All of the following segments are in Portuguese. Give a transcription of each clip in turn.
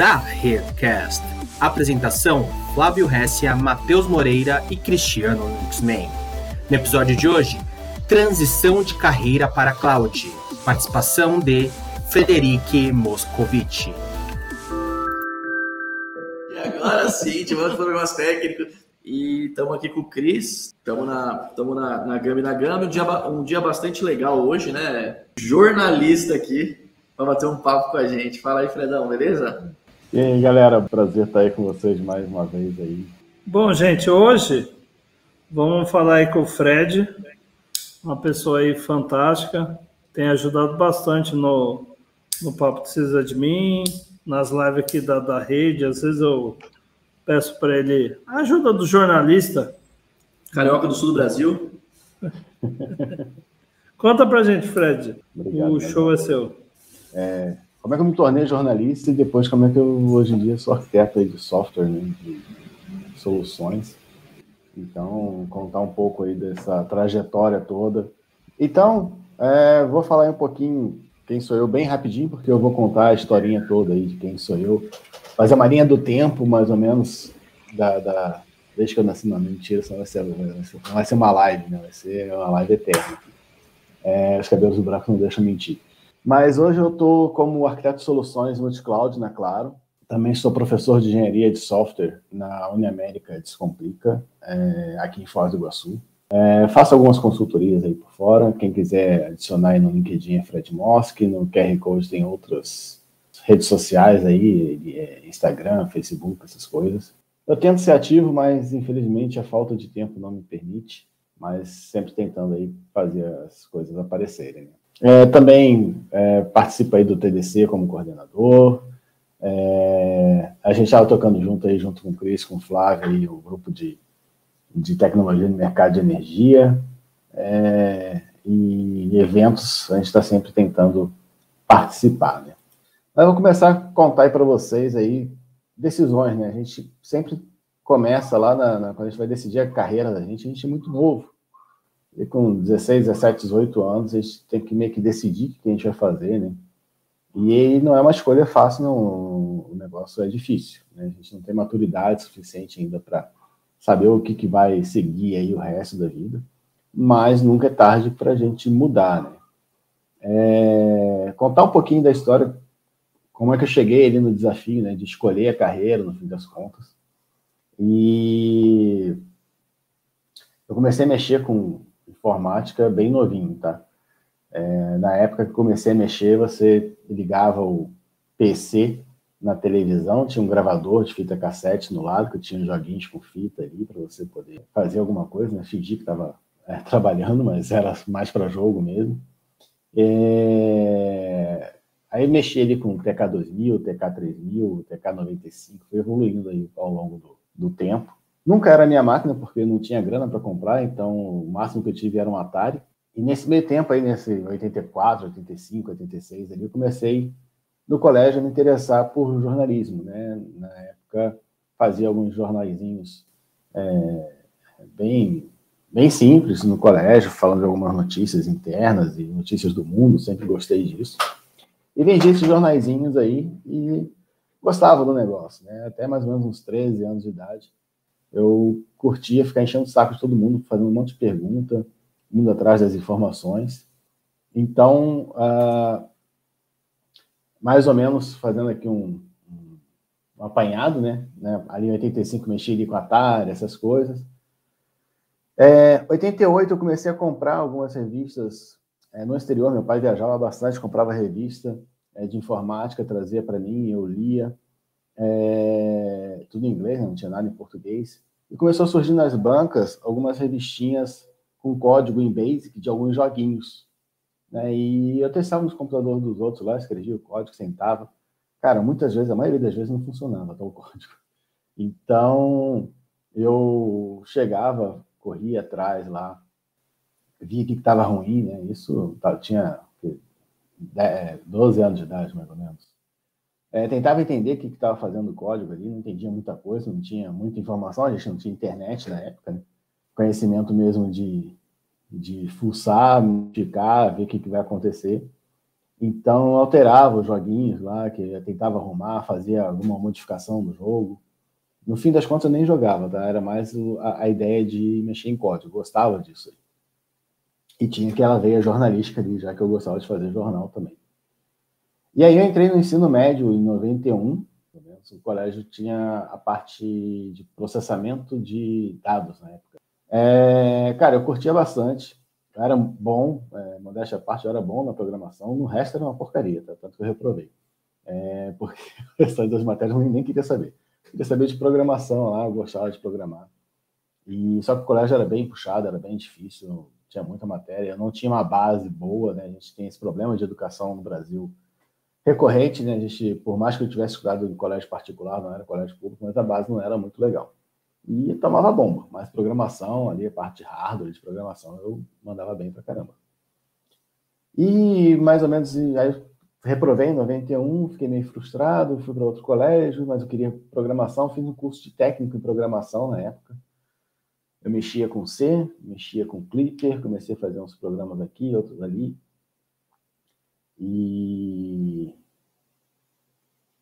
da Redcast. Apresentação: Flávio Hessia, Matheus Moreira e Cristiano Luxman. No episódio de hoje, transição de carreira para cloud. Participação de Frederic Moscovici. E agora sim, tivemos problemas técnicos. E estamos aqui com o Cris, estamos na, tamo na, na Gama e na Gama. Um dia, um dia bastante legal hoje, né? Jornalista aqui para bater um papo com a gente. Fala aí, Fredão, beleza? E aí, galera, prazer estar aí com vocês mais uma vez aí. Bom, gente, hoje vamos falar aí com o Fred, uma pessoa aí fantástica, tem ajudado bastante no, no Papo Precisa de Mim, nas lives aqui da, da rede, às vezes eu peço para ele a ajuda do jornalista. Carioca do Sul do Brasil. Conta pra gente, Fred. Obrigado, o show é seu. É, como é que eu me tornei jornalista e depois como é que eu hoje em dia sou arquiteto de software, né, de soluções. Então, contar um pouco aí dessa trajetória toda. Então, é, vou falar um pouquinho quem sou eu bem rapidinho, porque eu vou contar a historinha toda aí de quem sou eu. Fazer uma linha do tempo, mais ou menos, da, da desde que eu nasci, não, mentira, senão vai ser, não vai ser uma live, né? vai ser uma live eterna. É, os cabelos do braço não deixam mentir. Mas hoje eu estou como arquiteto de soluções multi-cloud na Claro. Também sou professor de engenharia de software na Uniamérica Descomplica, é, aqui em Foz do Iguaçu. É, faço algumas consultorias aí por fora. Quem quiser adicionar aí no LinkedIn é Fred Mosk, no QR Code tem outras redes sociais aí, é, Instagram, Facebook, essas coisas. Eu tento ser ativo, mas infelizmente a falta de tempo não me permite, mas sempre tentando aí fazer as coisas aparecerem. Né? É, também é, participo aí do TDC como coordenador. É, a gente estava tocando junto aí, junto com o Cris, com o Flávio, aí, o grupo de, de tecnologia no mercado de energia. É, e eventos, a gente está sempre tentando participar, né? Mas eu vou começar a contar aí para vocês aí decisões, né? A gente sempre começa lá, na, na, quando a gente vai decidir a carreira da gente, a gente é muito novo. E com 16, 17, 18 anos, a gente tem que meio que decidir o que a gente vai fazer, né? E não é uma escolha fácil, não. O negócio é difícil, né? A gente não tem maturidade suficiente ainda para saber o que, que vai seguir aí o resto da vida, mas nunca é tarde para a gente mudar, né? É, contar um pouquinho da história, como é que eu cheguei ali no desafio, né, de escolher a carreira, no fim das contas. E eu comecei a mexer com informática bem novinho, tá? É, na época que comecei a mexer, você ligava o PC na televisão, tinha um gravador de fita cassete no lado, que tinha joguinhos com fita ali para você poder fazer alguma coisa, né? Fingir que estava é, trabalhando, mas era mais para jogo mesmo. É... Aí mexi ali com TK2000, TK3000, TK95, foi evoluindo aí ao longo do, do tempo. Nunca era minha máquina, porque não tinha grana para comprar, então o máximo que eu tive era um Atari. E nesse meio tempo, aí, nesse 84, 85, 86, ali, eu comecei no colégio a me interessar por jornalismo, né? Na época, fazia alguns jornaizinhos é, bem, bem simples no colégio, falando de algumas notícias internas e notícias do mundo, sempre gostei disso. E vendia esses jornaizinhos aí e gostava do negócio, né? Até mais ou menos uns 13 anos de idade eu curtia ficar enchendo o saco de todo mundo, fazendo um monte de pergunta, indo atrás das informações. Então, uh, mais ou menos fazendo aqui um, um, apanhado, né? né? Ali em 85 mexi ali com Atari, essas coisas. É, 88 eu comecei a comprar algumas revistas é, no exterior. Meu pai viajava bastante, comprava revista é, de informática, trazia para mim, eu lia é, tudo em inglês, né? não tinha nada em português. E começou a surgir nas bancas algumas revistinhas com código em Basic de alguns joguinhos. Né? E eu testava nos computadores dos outros lá, escrevia o código, sentava. Cara, muitas vezes, a maioria das vezes não funcionava tá, o código. Então, eu chegava, corria atrás lá, via que estava ruim, né? Isso tá, tinha 12 anos de idade, mais ou menos. É, tentava entender o que estava fazendo o código ali, não entendia muita coisa, não tinha muita informação, a gente não tinha internet na época, né? conhecimento mesmo de, de fuçar, ficar, ver o que, que vai acontecer. Então, alterava os joguinhos lá, que tentava arrumar, fazia alguma modificação no jogo. No fim das contas, eu nem jogava, tá? Era mais a, a ideia de mexer em código, gostava disso. E tinha aquela veia jornalística ali, já que eu gostava de fazer jornal também. E aí eu entrei no ensino médio em 91, o colégio tinha a parte de processamento de dados na época. É, cara, eu curtia bastante, era bom, é, modéstia à parte, eu era bom na programação, no resto era uma porcaria, tá? tanto que eu reprovei. É, porque restante das matérias eu nem queria saber. Eu queria saber de programação lá, eu gostava de programar. E só que o colégio era bem puxado, era bem difícil, tinha muita matéria, eu não tinha uma base boa, né? A gente tem esse problema de educação no Brasil recorrente, né? A gente, por mais que eu tivesse estudado em colégio particular, não era colégio público, mas a base não era muito legal. E tomava bomba, mas programação, ali a parte de hardware de programação, eu mandava bem pra caramba. E mais ou menos, aí reprovei em 91, fiquei meio frustrado, fui para outro colégio, mas eu queria programação, fiz um curso de técnico em programação na época. Eu mexia com C, mexia com Clipper, comecei a fazer uns programas aqui, outros ali. E,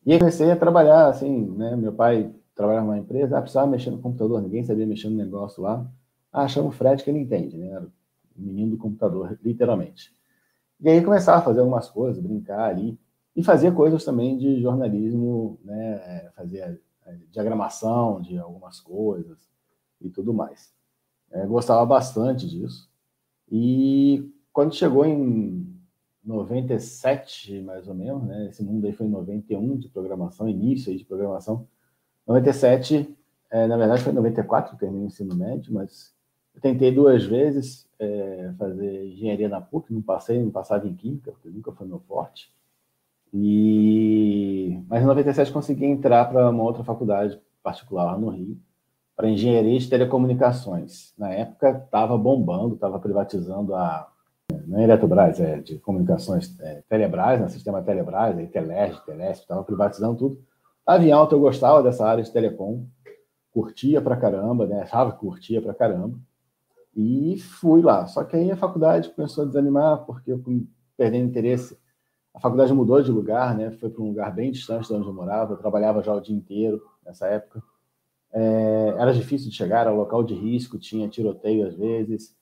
e aí comecei a trabalhar, assim, né? Meu pai trabalhava numa empresa, ah, precisava mexer no computador, ninguém sabia mexer no negócio lá. Ah, chama o Fred que ele entende, né? Era o menino do computador, literalmente. E aí começava a fazer algumas coisas, brincar ali, e fazia coisas também de jornalismo, né? Fazia é, diagramação de algumas coisas, e tudo mais. É, gostava bastante disso. E quando chegou em 97, mais ou menos, né? Esse mundo aí foi em 91 de programação, início aí de programação. 97, é, na verdade foi em 94 que eu terminei o ensino médio, mas eu tentei duas vezes é, fazer engenharia na PUC, não passei, não passava em química, porque nunca foi meu forte. E mas em 97 consegui entrar para uma outra faculdade particular lá no Rio para engenharia de telecomunicações. Na época estava bombando, estava privatizando a não é Eletrobras, é de comunicações, é, Telebrás, né, sistema Telebrás, aí Telerge, Telesp, estava privatizando tudo. Estava em alta, eu gostava dessa área de telecom, curtia pra caramba, né? Achava que curtia pra caramba. E fui lá. Só que aí a faculdade começou a desanimar, porque eu perdendo interesse. A faculdade mudou de lugar, né? Foi para um lugar bem distante de onde eu morava. Eu trabalhava já o dia inteiro nessa época. É, era difícil de chegar, era local de risco, tinha tiroteio às vezes.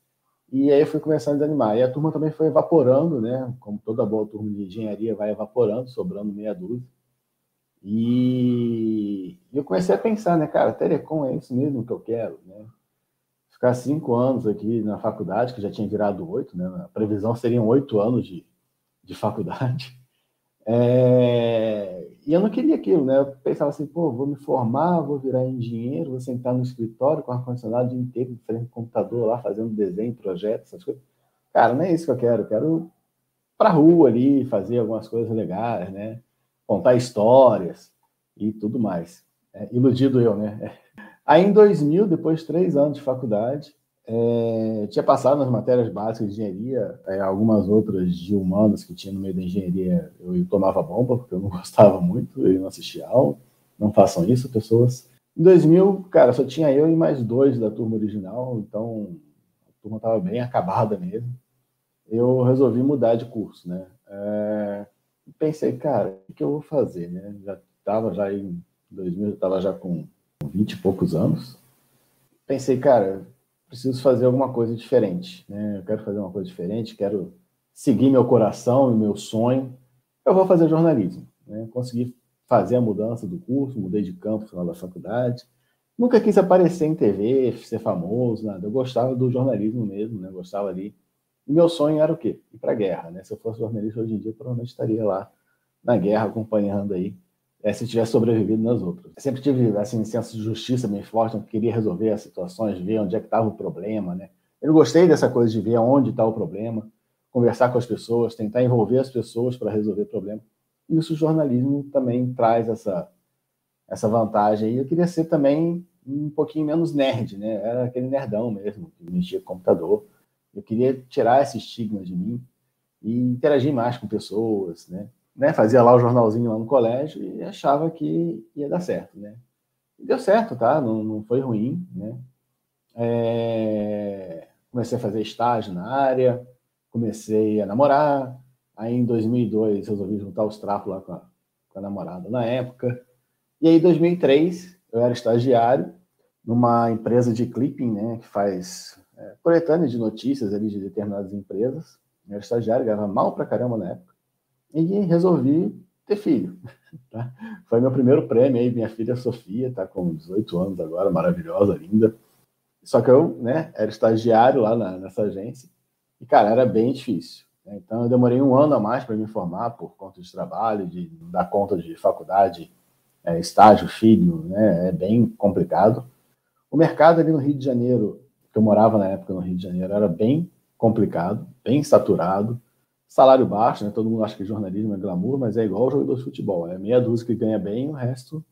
E aí eu fui começando a desanimar. E a turma também foi evaporando, né? Como toda boa turma de engenharia vai evaporando, sobrando meia dúzia. E eu comecei a pensar, né, cara, telecom é isso mesmo que eu quero, né? Ficar cinco anos aqui na faculdade, que já tinha virado oito, né? A previsão seriam oito anos de, de faculdade. É... E eu não queria aquilo, né? Eu pensava assim, pô, vou me formar, vou virar engenheiro, vou sentar no escritório com ar-condicionado o dia inteiro, em frente ao computador lá, fazendo desenho, projeto, essas coisas. Cara, não é isso que eu quero. Eu quero para rua ali, fazer algumas coisas legais, né? Contar histórias e tudo mais. É, iludido eu, né? Aí em 2000, depois de três anos de faculdade, é, tinha passado nas matérias básicas de engenharia, é, algumas outras de humanas que tinha no meio da engenharia, eu, eu tomava bomba, porque eu não gostava muito, eu não assistia aula. Não façam isso, pessoas. Em 2000, cara, só tinha eu e mais dois da turma original, então a turma estava bem acabada mesmo. Eu resolvi mudar de curso, né? É, pensei, cara, o que eu vou fazer, né? Já estava já em 2000, estava já com 20 e poucos anos. Pensei, cara, preciso fazer alguma coisa diferente, né? Eu quero fazer uma coisa diferente, quero seguir meu coração e meu sonho. Eu vou fazer jornalismo, né? Consegui fazer a mudança do curso, mudei de campo no final da faculdade. Nunca quis aparecer em TV, ser famoso, nada. Eu gostava do jornalismo mesmo, né? Gostava ali. E meu sonho era o quê? Ir para a guerra, né? Se eu fosse jornalista hoje em dia, provavelmente estaria lá na guerra acompanhando aí é, se tivesse sobrevivido nas outras. Eu sempre tive assim senso de justiça bem forte, eu queria resolver as situações, ver onde é que estava o problema, né? Eu gostei dessa coisa de ver onde está o problema, conversar com as pessoas, tentar envolver as pessoas para resolver o problema. Isso o jornalismo também traz essa essa vantagem. E eu queria ser também um pouquinho menos nerd, né? Era aquele nerdão mesmo, que mexia com computador. Eu queria tirar esse estigma de mim e interagir mais com pessoas, né? Né, fazia lá o jornalzinho lá no colégio e achava que ia dar certo, né? Deu certo, tá? Não, não foi ruim, né? É... Comecei a fazer estágio na área, comecei a namorar, Aí em 2002 resolvi juntar os trapos lá com a, com a namorada na época. E aí em 2003 eu era estagiário numa empresa de clipping, né, que faz é, coletânea de notícias ali de determinadas empresas. Eu era estagiário, ganhava mal pra caramba na época. E resolvi ter filho. Tá? Foi meu primeiro prêmio aí, minha filha Sofia, tá com 18 anos agora, maravilhosa, linda. Só que eu, né, era estagiário lá na, nessa agência. E, cara, era bem difícil. Né? Então, eu demorei um ano a mais para me formar por conta de trabalho, de dar conta de faculdade, é, estágio, filho, né? É bem complicado. O mercado ali no Rio de Janeiro, que eu morava na época no Rio de Janeiro, era bem complicado, bem saturado, salário baixo, né? Todo mundo acha que jornalismo é glamour, mas é igual o jogador de futebol, é meia dúzia que ganha bem, o resto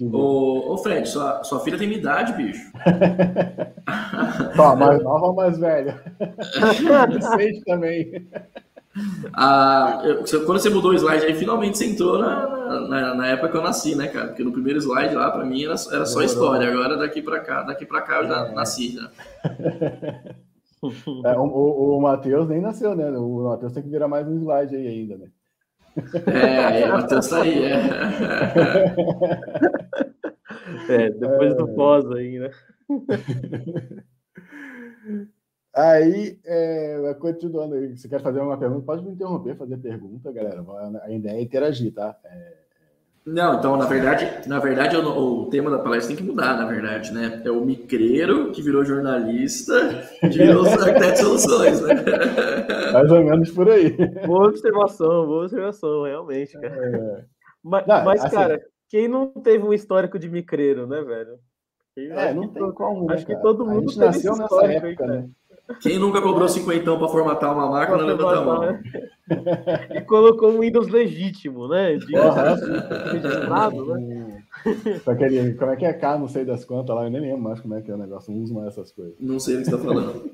Ô, ô Fred, sua, sua filha tem minha idade, bicho. Ó, mais nova ou mais velha? Vicente também. Ah, eu, quando você mudou o slide aí, finalmente você entrou na, na, na, época que eu nasci, né, cara? Porque no primeiro slide lá, pra mim, era, era só história. Agora, daqui pra cá, daqui pra cá eu já é. nasci, já. É, o, o, o Matheus nem nasceu, né? O Matheus tem que virar mais um slide aí ainda, né? É, é o Matheus tá aí, é. É, depois é... do pós aí, né? Aí, é, continuando aí, você quer fazer uma pergunta, pode me interromper, fazer pergunta, galera. A ideia é interagir, tá? É... Não, então, na verdade, na verdade, o, o, tema da palestra tem que mudar, na verdade, né? É o micreiro que virou jornalista, que virou arquiteto de soluções, né? Mais ou menos por aí. Boa observação, boa observação, realmente, cara. É... Mas, não, mas assim, cara, quem não teve um histórico de micreiro, né, velho? Quem, é, não tem como, né, Acho que todo mundo nasceu nessa época, aí, né? Quem nunca cobrou cinquentão para formatar uma máquina, levanta a mão. Né? E colocou um Windows legítimo, né? De registrado, né? Aquele, como é que é K, não sei das quantas lá, eu nem lembro mais como é que é o negócio, não uso mais essas coisas. Não sei o que você está falando.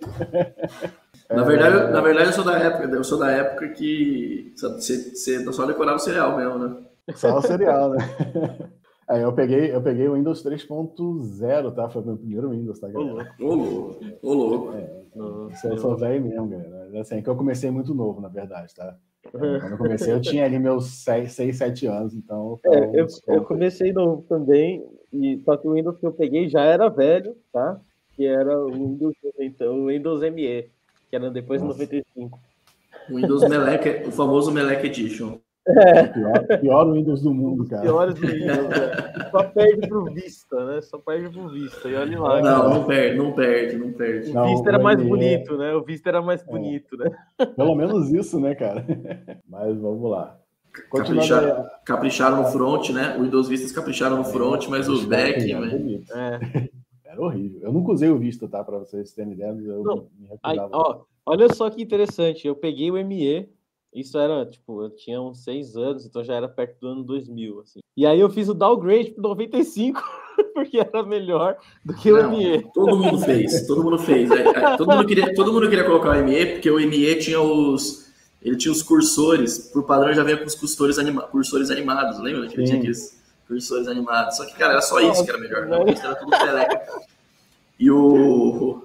na, verdade, é... na verdade, eu sou da época, eu sou da época que você, você só decorava o cereal mesmo, né? Só o cereal, né? Aí eu peguei, eu peguei o Windows 3.0, tá? Foi o meu primeiro Windows, tá, galera? Ô, louco, ô, louco. É, eu sou velho mesmo, galera. Assim, é que eu comecei muito novo, na verdade, tá? Quando eu comecei, eu tinha ali meus 6, 6 7 anos, então... É, eu, eu, comecei novo também, e, só que o Windows que eu peguei já era velho, tá? Que era o Windows, então, o Windows ME, que era depois de 95. O Windows Melek, o famoso Melek Edition. É. Pior, pior Windows do mundo, cara. Piores do Windows, né? Só perde pro Vista, né? Só perde pro Vista. E olha lá. Não, não perde, não perde, não perde. O não, Vista era mais bonito, né? O Vista era mais é. bonito, né? Pelo menos isso, né, cara? Mas vamos lá. Capricharam, capricharam no front, né? O Windows Vista capricharam no front, mas o back, é. Era horrível. Eu nunca usei o Vista, tá? Para vocês terem ideia, eu não. me recusava. ó, olha só que interessante. Eu peguei o ME isso era, tipo, eu tinha uns seis anos, então já era perto do ano 2000, assim. E aí eu fiz o downgrade pro 95, porque era melhor do que Não, o ME. Todo mundo fez, todo mundo fez. É, é, todo, mundo queria, todo mundo queria colocar o ME, porque o ME tinha os... Ele tinha os cursores, por padrão já vinha com os cursores, anima, cursores animados, lembra? Que ele tinha aqueles cursores animados. Só que, cara, era só isso que era melhor, né? era tudo teleca. E o...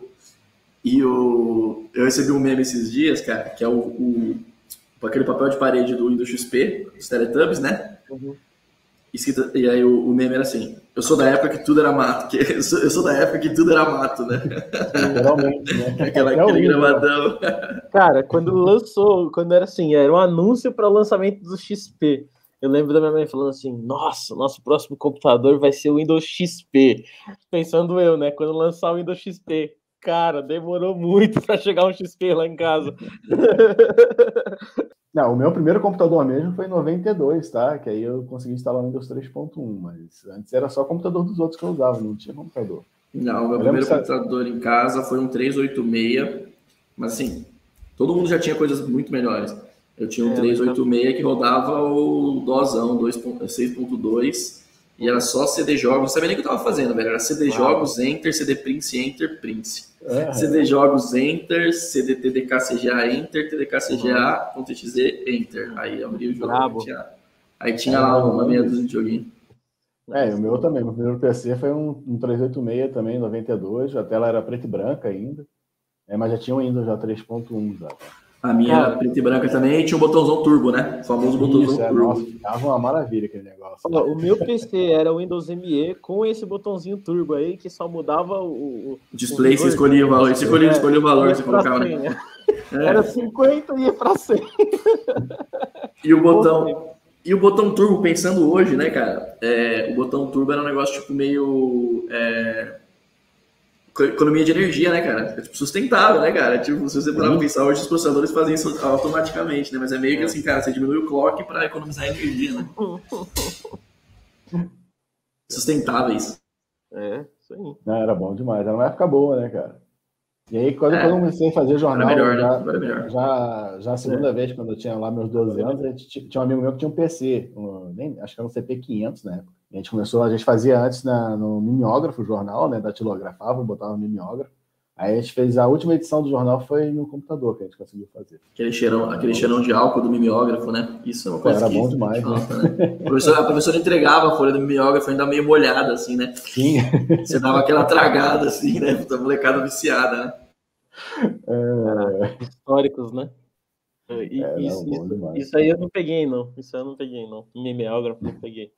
E o... Eu recebi um meme esses dias, cara, que é o, o aquele papel de parede do Windows XP, os Teletubbies, né? Uhum. Escrito, e aí o, o, meme era assim: Eu sou da época que tudo era mato. Que, eu, sou, eu sou da época que tudo era mato, né? Geralmente, né? Aquela, aquele gramadão. Cara, quando lançou, quando era assim, era um anúncio para o lançamento do XP. Eu lembro da minha mãe falando assim: Nossa, nosso próximo computador vai ser o Windows XP. Pensando eu, né? Quando lançar o Windows XP. Cara, demorou muito para chegar um XP lá em casa. Não, o meu primeiro computador mesmo foi em 92, tá? Que aí eu consegui instalar o Windows 3.1, mas antes era só o computador dos outros que eu usava, não tinha computador. Não, o meu primeiro computador em casa foi um 386, mas assim, todo mundo já tinha coisas muito melhores. Eu tinha um é, 386 que rodava o DOSão 6.2 e era só CD jogos, não sabia nem o que eu tava fazendo, velho. Era CD jogos, Enter, CD Prince, Enter, Prince. É, CD é. jogos, Enter, CD TDK CGA, Enter, TDK CGA, uhum. .exe, Enter. Aí abri o jogo. Aí tinha, aí tinha lá uma meia dúzia de joguinho. É, o meu também. Meu primeiro PC foi um, um 386 também, 92. A tela era preta e branca ainda. É, mas já tinha um Windows já 3.1 já. Tá? A minha era preta e branca também, e tinha o botãozão turbo, né? O famoso botãozão Isso, é, turbo. nossa, ficava uma maravilha aquele negócio. Ó, o meu PC era o Windows ME com esse botãozinho turbo aí, que só mudava o. o Display, o você escolhia o valor, você escolhia, É, escolhia o valor que você colocava, né? 100. É. Era 50 e ia pra 100. E o botão, e o botão turbo, pensando hoje, né, cara? é, o botão turbo era um negócio tipo meio. é, economia de energia, né, cara? É, tipo, sustentável, né, cara? Tipo, se você parar pra pensar, hoje os processadores fazem isso automaticamente, né? Mas é meio que assim, cara, você diminui o clock pra economizar energia, né? Sustentáveis. É, isso aí. Não, era bom demais, era uma época boa, né, cara? E aí, quando, É. quando eu comecei a fazer jornal, Era melhor, né? já, melhor. já, já a segunda vez, quando eu tinha lá meus 12 anos, a gente tinha tinha um amigo meu que tinha um PC, um- nem, acho que era um CP500 na época. A gente começou, a gente fazia antes na, no mimeógrafo, o jornal, né, datilografava, botava no mimeógrafo. Aí a gente fez, a última edição do jornal foi no computador que a gente conseguiu fazer. Aquele cheirão, aquele cheirão de álcool do mimeógrafo, né? Isso é uma coisa Era que bom demais, falta, né? A professora, a professora entregava a folha do mimeógrafo ainda meio molhada, assim, né? Sim, Você dava aquela tragada, assim, né? Puta molecada viciada, né? é, Históricos, né? E- é, isso, não, isso- isso aí eu não peguei, não. Isso aí eu não peguei, não. Mimeógrafo não peguei.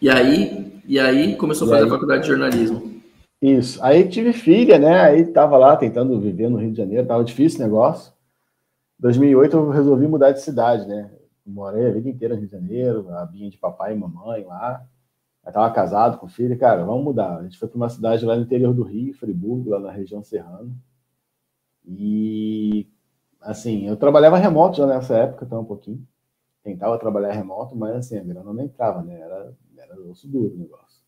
E aí, e aí começou a fazer aí? a faculdade de jornalismo. Isso. Aí tive filha, né? Aí tava lá tentando viver no Rio de Janeiro, tava difícil o negócio. 2008 eu resolvi mudar de cidade, né? Morei a vida inteira no Rio de Janeiro, a binha de papai e mamãe lá. Aí tava casado com filha, cara, vamos mudar. A gente foi para uma cidade lá no interior do Rio, Friburgo, lá na região serrana. E assim, eu trabalhava remoto já nessa época, então um pouquinho. Tentava trabalhar remoto, mas assim, a grana não entrava, né? Era osso duro o negócio.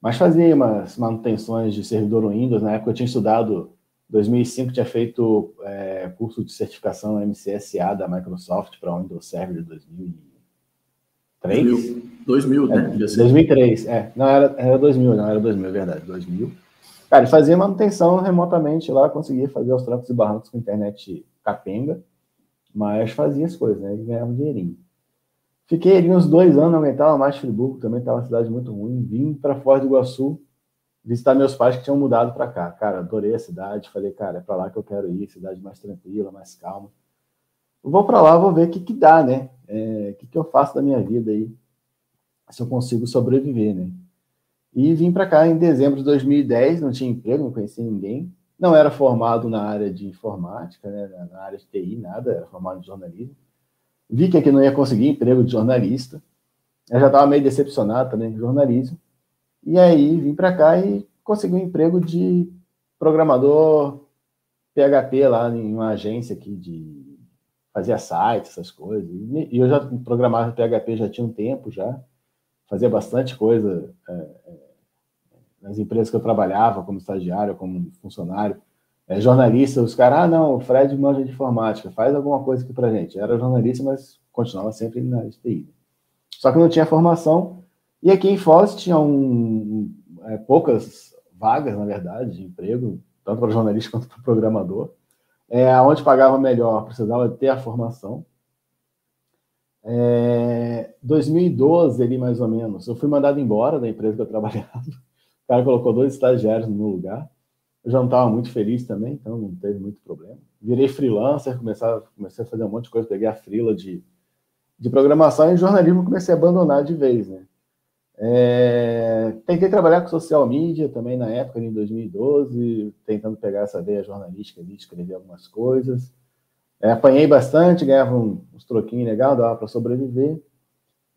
Mas fazia umas manutenções de servidor Windows. Na época eu tinha estudado, 2005 tinha feito é, curso de certificação MCSA da Microsoft para Windows Server de 2003. 2000, 2000 né? Devia ser. 2003, é. Não, era, era 2000, não, era 2000, é verdade, 2000. Cara, fazia manutenção remotamente lá, conseguia fazer os trancos e barrancos com internet capenga, mas fazia as coisas, né? E ganhava um dinheirinho. Fiquei ali uns dois anos, não aguentava mais Friburgo, também estava uma cidade muito ruim. Vim para Foz do Iguaçu visitar meus pais que tinham mudado para cá. Cara, adorei a cidade. Falei, cara, é para lá que eu quero ir, cidade mais tranquila, mais calma. Vou para lá, vou ver o que, que dá, né? É, o que, que eu faço da minha vida aí, se eu consigo sobreviver, né? E vim para cá em dezembro de 2010, não tinha emprego, não conhecia ninguém. Não era formado na área de informática, né, na área de TI, nada, era formado em jornalismo. Vi que aqui não ia conseguir emprego de jornalista. Eu já estava meio decepcionado também com jornalismo. E aí vim para cá e consegui um emprego de programador PHP lá em uma agência aqui de fazia sites, essas coisas. E eu já programava PHP já tinha um tempo já, fazia bastante coisa é, é, nas empresas que eu trabalhava como estagiário, como funcionário. É, jornalista, os caras, ah, não, o Fred manja de informática, faz alguma coisa aqui pra gente. Era jornalista, mas continuava sempre na área. Só que não tinha formação. E aqui em Foz tinha um, é, poucas vagas, na verdade, de emprego, tanto para jornalista quanto para programador. É, onde pagava melhor, precisava ter a formação. É, 2012, ali mais ou menos, eu fui mandado embora da empresa que eu trabalhava. O cara colocou dois estagiários no meu lugar. Eu já não estava muito feliz também, então não teve muito problema. Virei freelancer, comecei a, comecei a fazer um monte de coisa, peguei a frila de, de programação e jornalismo comecei a abandonar de vez, né? É, tentei trabalhar com social media também na época, em 2012, tentando pegar essa veia jornalística ali, escrever algumas coisas. É, apanhei bastante, ganhava um, uns troquinhos legais, dava para sobreviver.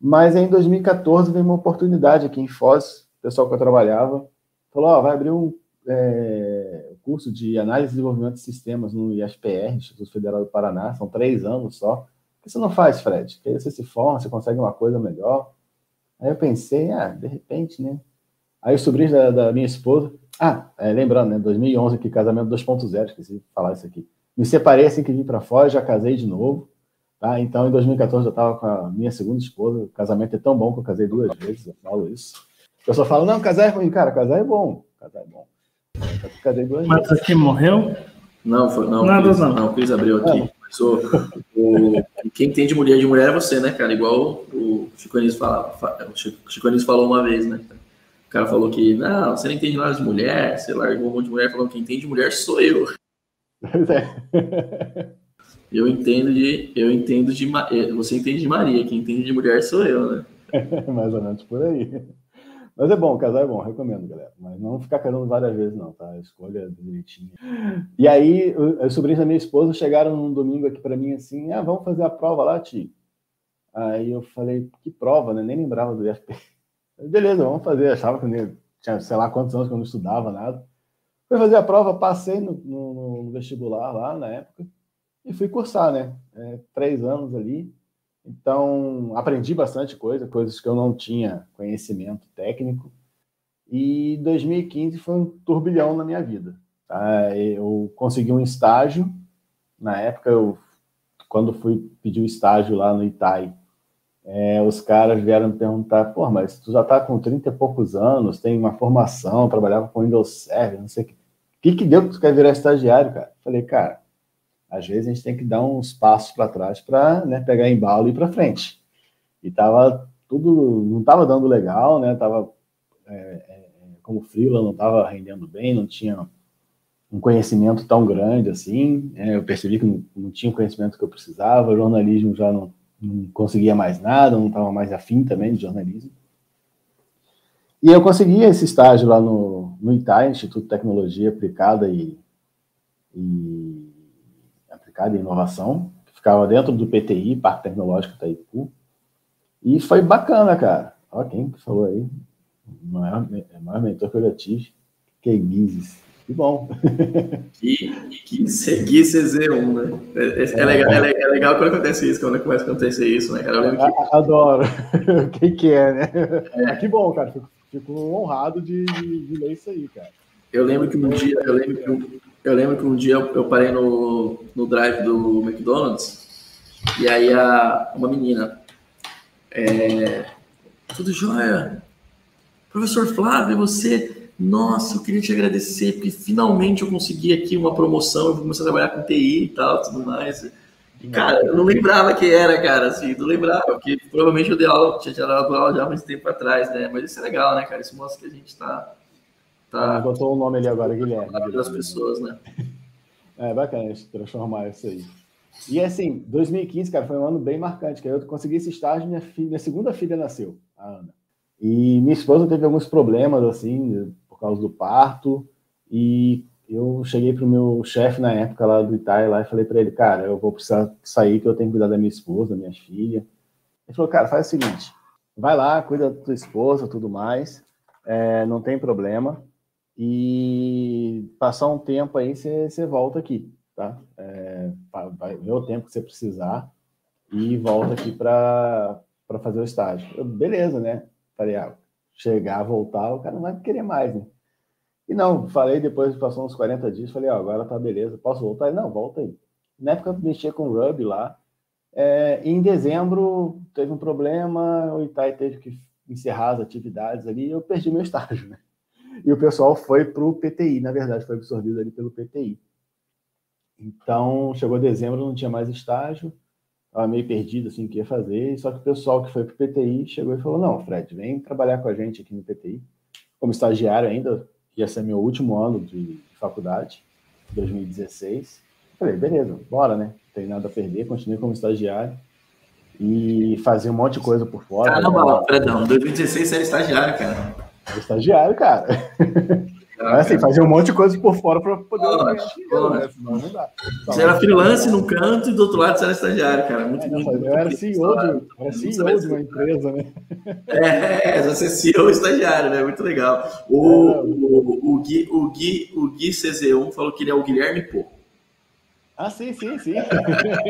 Mas em 2014 veio uma oportunidade aqui em Foz, o pessoal que eu trabalhava falou: ó, vai abrir um é, curso de análise e desenvolvimento de sistemas no IFPR, Instituto Federal do Paraná, são três anos só. Por que você não faz, Fred? Porque aí você se forma, você consegue uma coisa melhor. Aí eu pensei, ah, de repente, né? Aí os sobrinhos da, da minha esposa, ah, é, lembrando, né, 2011 aqui, casamento 2.0, esqueci de falar isso aqui. Me separei assim que vim para fora, já casei de novo, tá? Então, em 2014 eu estava com a minha segunda esposa, o casamento é tão bom que eu casei duas vezes, eu falo isso. O pessoal fala, não, casar é ruim, cara, casar é bom, casar é bom. Casei duas Mas aqui morreu? Não, foi, não, Nada, Cris, não. não, o Cris abriu aqui. Mas o, o- quem tem de mulher de mulher é você, né, cara? Igual o Chico Anísio fala, o Chico, Anísio falou uma vez, né? O cara falou que, não, você não entende nada de mulher, você largou um monte de mulher, falou que quem entende de mulher sou eu. Pois é. Eu entendo de. Eu entendo de. Eh, você entende de Maria, quem entende de mulher sou eu, né? Mais ou menos por aí. Mas é bom, casar é bom, recomendo, galera. Mas não ficar casando várias vezes, não, tá? Escolha direitinho. E aí, os sobrinhos da minha esposa chegaram num domingo aqui para mim assim: ah, vamos fazer a prova lá, tio. Aí eu falei: que prova, né? Nem lembrava do IFP. Beleza, vamos fazer. Achava que nem, tinha sei lá quantos anos que eu não estudava nada. Fui fazer a prova, passei no, no, no vestibular lá na época e fui cursar, né? É, três anos ali. Então, aprendi bastante coisa, coisas que eu não tinha conhecimento técnico. E 2015 foi um turbilhão na minha vida. Tá? Eu consegui um estágio. Na época, eu, quando fui pedir o estágio lá no Itai, é, os caras vieram me perguntar, pô, mas tu já tá com 30 e poucos anos, tem uma formação, trabalhava com Windows Server, não sei o que. O que, que deu que tu quer virar estagiário, cara? Falei, cara, às vezes a gente tem que dar uns passos para trás para né, pegar embalo e ir para frente. E tava tudo, não estava dando legal, né? Tava é, é, como freela, não estava rendendo bem, não tinha um conhecimento tão grande assim. É, eu percebi que não, não, tinha o conhecimento que eu precisava, jornalismo já não, não conseguia mais nada, não estava mais afim também de jornalismo. E eu consegui esse estágio lá no, no ITAI, Instituto de Tecnologia Aplicada e, e Aplicada Inovação, que ficava dentro do PTI, Parque Tecnológico Itaipu. E foi bacana, cara. Olha quem que falou aí. O maior, maior mentor que eu já tive. Que Guizes. Que bom. Que, que seguir CZ1, né? É, é, é, legal, é, é, legal quando acontece isso, quando começa a acontecer isso, né, cara? Que... Adoro. Quem que é, né? É. Que bom, cara. Fico, fico honrado de, de, de, ler isso aí, cara. Eu lembro que um dia, eu lembro que um, eu lembro que um dia eu parei no, no drive do McDonald's e aí a, uma menina, é, tudo jóia? Professor Flávio, você nossa, eu queria te agradecer, porque finalmente eu consegui aqui uma promoção, eu vou começar a trabalhar com TI e tal, tudo mais. cara, eu não lembrava que era, cara, assim, não lembrava, porque provavelmente eu dei aula, tinha dado aula já há muito tempo atrás, né? Mas isso é legal, né, cara? Isso mostra que a gente tá. Tá ah, botou o um nome ali agora, Guilherme. Das pessoas, né? É bacana transformar isso aí. E assim, 2015, cara, foi um ano bem marcante, que eu consegui esse estágio, minha, filha, minha segunda filha nasceu, a Ana. E minha esposa teve alguns problemas, assim, causa do parto. E eu cheguei para o meu chefe na época lá do Itaí lá e falei para ele, cara, eu vou precisar sair que eu tenho que cuidar da minha esposa, da minha filha. Ele falou, cara, faz o seguinte, vai lá, cuida da tua esposa, tudo mais, é, não tem problema. E passar um tempo aí, você volta aqui, tá? É, vai ver o tempo que você precisar e volta aqui para fazer o estágio. Eu, beleza, né? Falei, ah, chegar, voltar, o cara não vai querer mais, né? E não, falei depois, passou uns 40 dias, falei, ó, agora tá beleza, posso voltar? Ele, não, volta aí. Na época eu mexia com o Ruby lá, é, em dezembro teve um problema, o Itai teve que encerrar as atividades ali, eu perdi meu estágio, né? E o pessoal foi para o PTI, na verdade, foi absorvido ali pelo PTI. Então, chegou dezembro, não tinha mais estágio, estava meio perdido, assim, o que ia fazer, só que o pessoal que foi para o PTI chegou e falou, não, Fred, vem trabalhar com a gente aqui no PTI, como estagiário ainda, ia ser meu último ano de, faculdade, 2016. Falei, beleza, bora, né? Não tem nada a perder, continuei como estagiário e fazia um monte de coisa por fora. Caramba, né? perdão, 2016 você era estagiário, cara. Era estagiário, cara. Mas assim, fazia um monte de coisa por fora para poder ganhar né? Não dá. Você era freelance num canto e do outro lado você era estagiário, cara. Muito, é, muito, eu muito era CEO, de, era CEO de uma empresa, né? É, você é CEO estagiário, né? Muito legal. O, é, o, o, Gui, o, Gui, o Gui CZ1 falou que ele é o Guilherme Pô. Ah, sim, sim, sim.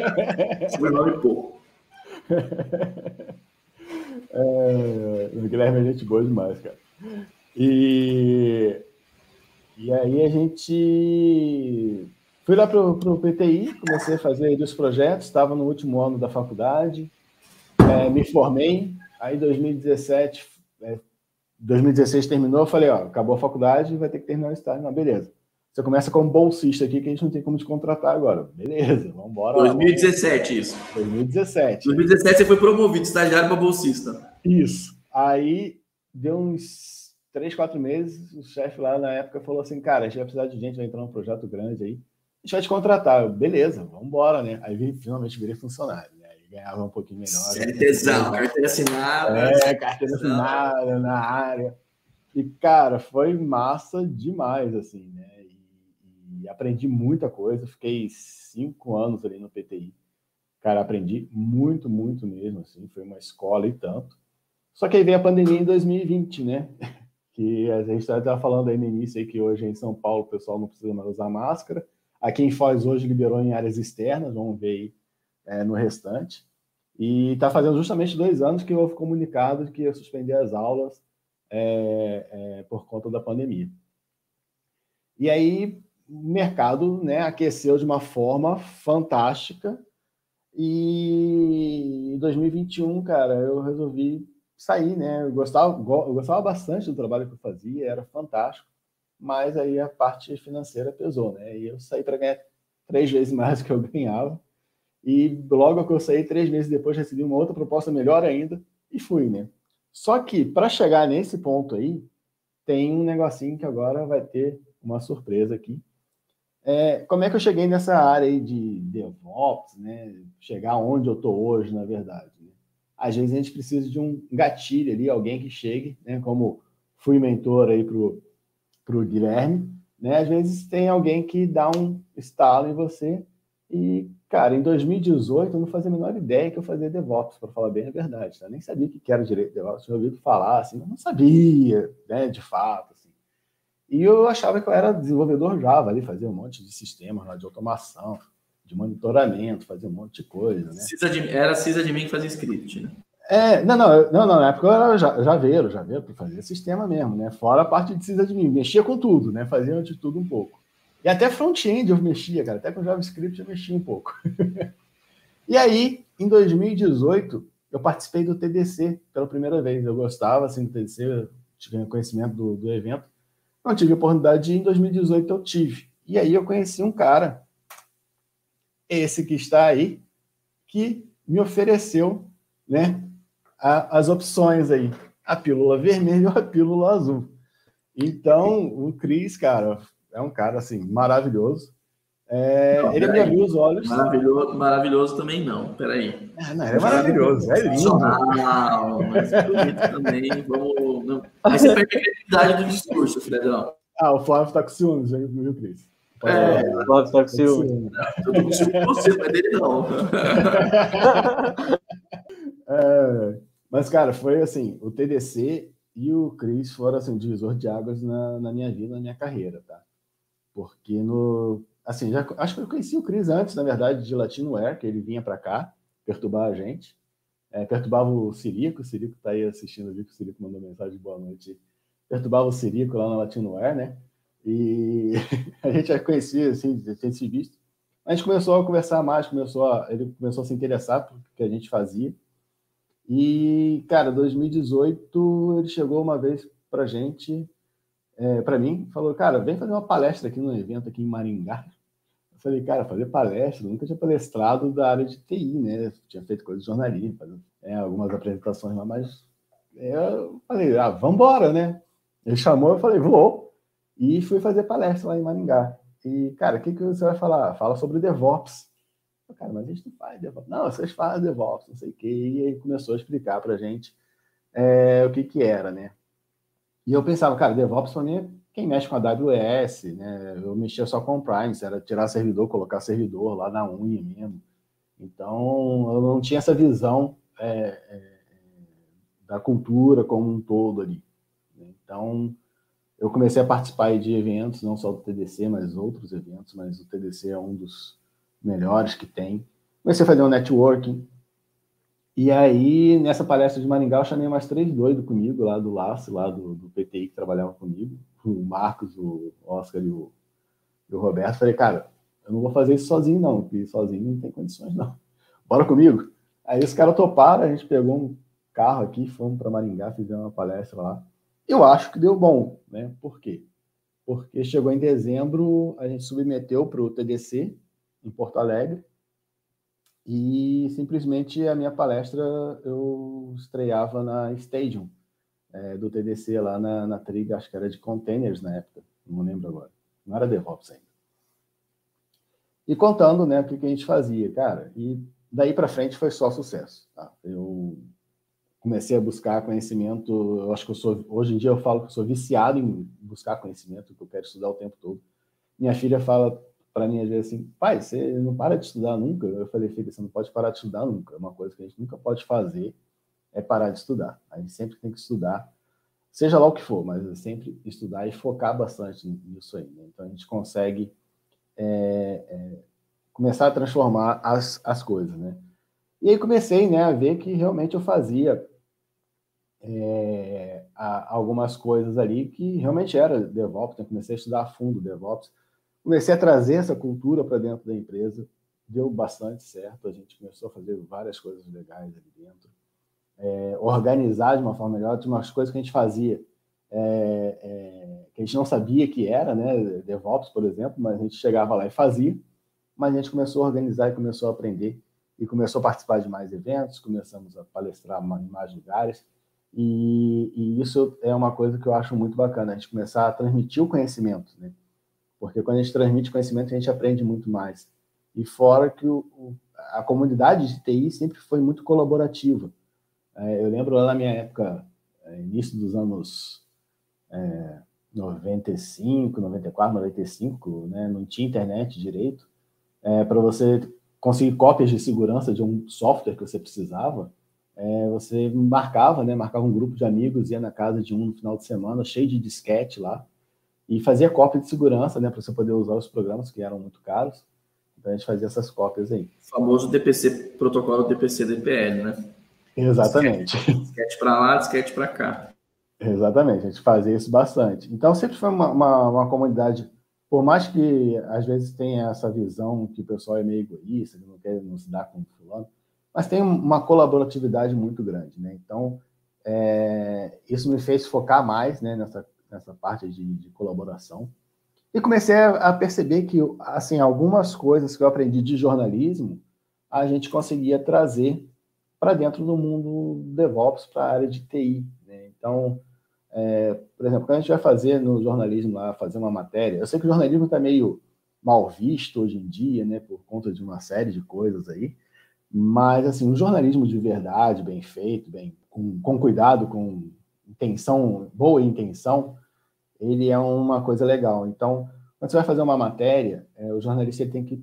Sobrenome Pô. É, o Guilherme é gente boa demais, cara. E e aí a gente fui lá para o PTI, comecei a fazer os projetos, estava no último ano da faculdade, é, me formei, aí 2017, é, 2016 terminou, eu falei, ó, acabou a faculdade, vai ter que terminar o estágio. Não, beleza. Você começa como bolsista aqui, que a gente não tem como te contratar agora. Beleza, vamos embora. 2017, lá, isso. 2017. 2017 você foi promovido, estagiário para bolsista. Isso. Aí deu uns três, quatro meses, o chefe lá na época falou assim, cara, a gente vai precisar de gente, vai entrar num projeto grande aí, a gente vai te contratar. Eu, Beleza, vamos embora, né? Aí vi- finalmente virei funcionário, né? Aí ganhava um pouquinho melhor. CLTzão, carteira assinada. É, carteira assinada na área. E, cara, foi massa demais, assim, né? E, e aprendi muita coisa. Fiquei cinco anos ali no PTI. Cara, aprendi muito, muito mesmo, assim. Foi uma escola e tanto. Só que aí veio a pandemia em 2020, né? Que a gente estava falando aí no início aí que hoje em São Paulo o pessoal não precisa mais usar máscara. Aqui em Foz hoje liberou em áreas externas, vamos ver aí é, no restante. E está fazendo justamente dois anos que houve comunicado que ia suspender as aulas é, é, por conta da pandemia. E aí o mercado né, aqueceu de uma forma fantástica. E em 2021, cara, eu resolvi sair, né? Eu gostava, go- eu gostava bastante do trabalho que eu fazia, era fantástico, mas aí a parte financeira pesou, né? E eu saí para ganhar três vezes mais do que eu ganhava. E logo que eu saí, três meses depois, recebi uma outra proposta melhor ainda e fui, né? Só que para chegar nesse ponto aí, tem um negocinho que agora vai ter uma surpresa aqui. É, como é que eu cheguei nessa área aí de DevOps, né? Chegar onde eu estou hoje, na verdade. Às vezes a gente precisa de um gatilho ali, alguém que chegue, né? Como fui mentor aí pro, pro Guilherme, né? Às vezes tem alguém que dá um estalo em você e, cara, em 2018 eu não fazia a menor ideia que eu fazia DevOps, para falar bem a verdade, tá? Nem sabia que era direito de DevOps, eu ouvi falar, assim, mas não sabia, né, de fato, assim. E eu achava que eu era desenvolvedor Java ali, fazia um monte de sistemas de automação, de monitoramento, fazia um monte de coisa, né? Sysadmin- Era sysadmin que fazia script, né? É, não, não, não, não, na época eu era ja- javeiro, javeiro para fazer sistema mesmo, né? Fora a parte de sysadmin, mexia com tudo, né? Fazia de tudo um pouco. E até front-end eu mexia, cara, até com JavaScript eu mexia um pouco. e aí, em 2018, eu participei do TDC pela primeira vez. Eu gostava, assim, do TDC, eu tive conhecimento do, do evento. Não tive oportunidade de ir, em 2018 eu tive. E aí eu conheci um cara, esse que está aí, que me ofereceu, né, a- as opções aí, a pílula vermelha ou a pílula azul. Então, o Cris, cara, é um cara assim maravilhoso. É, Não, ele me abriu os olhos. Maravilhoso, maravilhoso também não, peraí. É, não, ele é maravilhoso, é lindo. Sensacional, mas bonito também. Vamos. Não. Aí você perde a credibilidade do discurso, Fredão. Ah, o Flávio tá com ciúmes, viu, Cris? É. Flávio tá com com ciúme. Eu tô com ciúme de você, mas dele não. É, mas, cara, foi assim, o TDC e o Cris foram assim, um divisor de águas na, na minha vida, na minha carreira, tá? Porque no. Assim, já, acho que eu conheci o Cris antes, na verdade, de Latinoware, que ele vinha para cá perturbar a gente. É, perturbava o Sirico, o Sirico tá aí assistindo o vídeo, o Sirico mandou mensagem de boa noite. Perturbava o Sirico lá na Latinoware, né? E a gente já conhecia, assim, já tinha se visto. A gente começou a conversar mais, começou a, ele começou a se interessar pelo que a gente fazia. E, cara, 2018 ele chegou uma vez pra gente, é, para mim, falou, cara, vem fazer uma palestra aqui no evento aqui em Maringá. Eu falei, cara, fazer palestra, nunca tinha palestrado da área de TI, né? Tinha feito coisa de jornalismo, é, algumas apresentações lá, mas é, eu falei, ah, vambora, né? Ele chamou, eu falei, vou. E fui fazer palestra lá em Maringá. E, cara, o que, que você vai falar? Fala sobre DevOps. Cara, mas a gente não faz DevOps. Não, vocês fazem DevOps, não sei o quê. E aí começou a explicar pra gente é, o que que era, né? E eu pensava, cara, DevOps para mim quem mexe com a AWS, né? Eu mexia só com Prime, era tirar servidor, colocar servidor lá na unha mesmo. Então, eu não tinha essa visão é, é, da cultura como um todo ali. né? Então, eu comecei a participar de eventos, não só do TDC, mas outros eventos, mas o TDC é um dos melhores que tem. Comecei a fazer um networking. E aí, nessa palestra de Maringá, eu chamei mais três doidos comigo, lá do Laço, lá do, do PTI, que trabalhavam comigo. O Marcos, o Oscar e o, e o Roberto. Falei, cara, eu não vou fazer isso sozinho, não, porque sozinho não tem condições, não. Bora comigo? Aí os caras toparam, a gente pegou um carro aqui, fomos para Maringá, fizemos uma palestra lá. Eu acho que deu bom, né? Por quê? Porque chegou em dezembro, a gente submeteu para o TDC, em Porto Alegre, e simplesmente a minha palestra eu estreava na Stadium é, do TDC lá na, na trilha, acho que era de containers na época, não lembro agora. Não era DevOps ainda. e contando né, o que, que a gente fazia, cara. E daí para frente foi só sucesso. Tá? Eu comecei a buscar conhecimento. Eu acho que eu sou, hoje em dia eu falo que eu sou viciado em buscar conhecimento, que eu quero estudar o tempo todo. Minha filha fala para mim às vezes assim, pai, você não para de estudar nunca. Eu falei, filha, você não pode parar de estudar nunca. É uma coisa que a gente nunca pode fazer é parar de estudar. A gente sempre tem que estudar, seja lá o que for, mas é sempre estudar e focar bastante nisso aí. Né? Então a gente consegue é, é, começar a transformar as, as coisas, né? E aí comecei né, a ver que realmente eu fazia é, algumas coisas ali que realmente era DevOps, né? comecei a estudar a fundo DevOps, comecei a trazer essa cultura para dentro da empresa, deu bastante certo, a gente começou a fazer várias coisas legais ali dentro, é, organizar de uma forma melhor, tinha umas coisas que a gente fazia é, é, que a gente não sabia que era, né, DevOps, por exemplo, mas a gente chegava lá e fazia, mas a gente começou a organizar e começou a aprender, e começou a participar de mais eventos, começamos a palestrar em mais lugares, e, e, isso é uma coisa que eu acho muito bacana, a gente começar a transmitir o conhecimento, né? Porque quando a gente transmite conhecimento, a gente aprende muito mais. E fora que o, o, a comunidade de TI sempre foi muito colaborativa. É, eu lembro lá na minha época, é, início dos anos é, 95, 94, 95, né? não tinha internet direito. É, Para você conseguir cópias de segurança de um software que você precisava, é, você marcava, né? Marcava um grupo de amigos, ia na casa de um no final de semana, cheio de disquete lá, e fazia cópia de segurança, né? Para você poder usar os programas que eram muito caros. Então a gente fazia essas cópias aí. O famoso DPC, protocolo DPC DPL, né? Exatamente. Disquete para lá, disquete para cá. Exatamente, a gente fazia isso bastante. Então sempre foi uma, uma, uma comunidade por mais que às vezes tenha essa visão que o pessoal é meio egoísta, que não quer não se dar com fulano, mas tem uma colaboratividade muito grande, né? Então, é, isso me fez focar mais né, nessa, nessa parte de, de colaboração. E comecei a, perceber que, assim, algumas coisas que eu aprendi de jornalismo, a gente conseguia trazer para dentro do mundo DevOps, para a área de TI. Né? Então, é, por exemplo, quando a gente vai fazer no jornalismo lá, fazer uma matéria, eu sei que o jornalismo está meio mal visto hoje em dia, né, por conta de uma série de coisas aí, mas, assim, o jornalismo de verdade, bem feito, bem com, com cuidado, com intenção, boa intenção, ele é uma coisa legal. Então, quando você vai fazer uma matéria, é, o jornalista tem que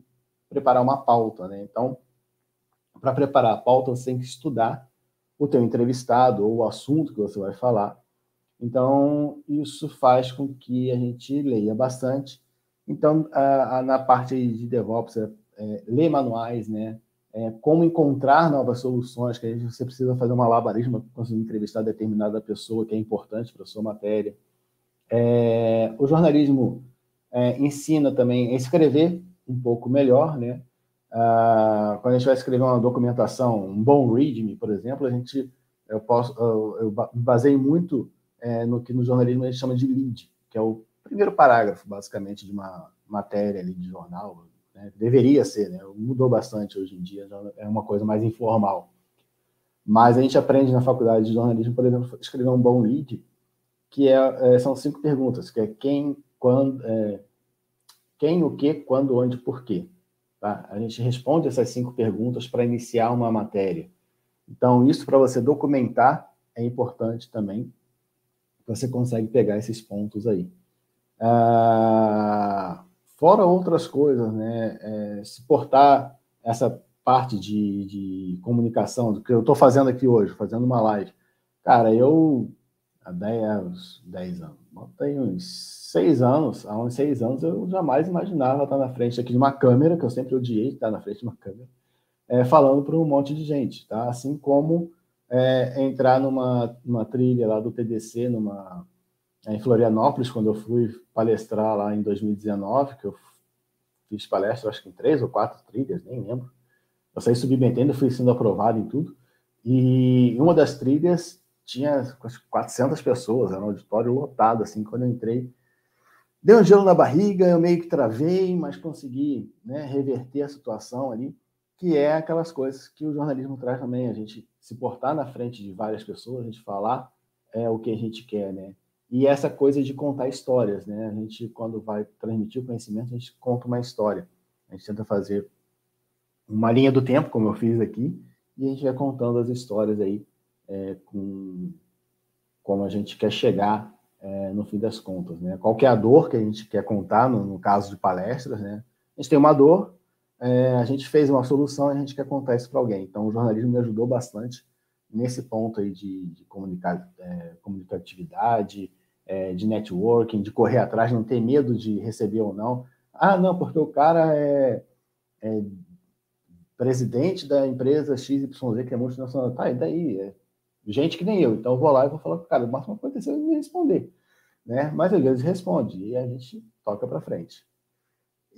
preparar uma pauta, né? Então, para preparar a pauta, você tem que estudar o teu entrevistado ou o assunto que você vai falar. Então, isso faz com que a gente leia bastante. Então, a, a, na parte de DevOps, é, é, ler manuais, né? É, como encontrar novas soluções, que aí você precisa fazer uma labarismo para conseguir entrevistar determinada pessoa que é importante para a sua matéria. É, o jornalismo é, ensina também a escrever um pouco melhor, né? Ah, quando a gente vai escrever uma documentação, um bom readme, por exemplo, a gente eu posso eu, eu baseio muito é, no que no jornalismo a gente chama de lead, que é o primeiro parágrafo, basicamente, de uma matéria ali de jornal, né? Deveria ser, né? Mudou bastante hoje em dia, é uma coisa mais informal. Mas a gente aprende na faculdade de jornalismo, por exemplo, escrever um bom lead, que é, é, são cinco perguntas, que é quem, quando, é, quem, o que, quando, onde, por quê. Tá? A gente responde essas cinco perguntas para iniciar uma matéria. Então, isso para você documentar é importante também. Você consegue pegar esses pontos aí. Ah, Fora outras coisas, né? É, se portar essa parte de, de comunicação, do que eu estou fazendo aqui hoje, fazendo uma live. Cara, eu, há 10, 10 anos, tem uns 6 anos, há uns 6 anos, eu jamais imaginava estar na frente aqui de uma câmera, que eu sempre odiei estar na frente de uma câmera, é, falando para um monte de gente, tá? Assim como é, entrar numa, numa trilha lá do TDC, numa em Florianópolis, quando eu fui palestrar lá em 2019, que eu fiz palestra, acho que em três ou quatro trilhas, nem lembro. Eu saí submetendo, fui sendo aprovado em tudo. E uma das trilhas tinha 400 pessoas, era um auditório lotado, assim, quando eu entrei. Deu um gelo na barriga, eu meio que travei, mas consegui né, reverter a situação ali, que é aquelas coisas que o jornalismo traz também, a gente se portar na frente de várias pessoas, a gente falar é, o que a gente quer, né? E essa coisa de contar histórias, né? A gente, quando vai transmitir o conhecimento, a gente conta uma história. A gente tenta fazer uma linha do tempo, como eu fiz aqui, e a gente vai contando as histórias aí é, com como a gente quer chegar é, no fim das contas, né? Qual é a dor que a gente quer contar no, no caso de palestras, né? A gente tem uma dor, é, a gente fez uma solução e a gente quer contar isso para alguém. Então, o jornalismo me ajudou bastante nesse ponto aí de, de comunicar, é, comunicatividade, é, de networking, de correr atrás, não ter medo de receber ou não. Ah, não, porque o cara é, é presidente da empresa XYZ, que é multinacional. Tá, e daí? É gente que nem eu. Então, eu vou lá e vou falar com o cara, o máximo que acontecer é responder. Né? Mas às vezes responde e a gente toca para frente.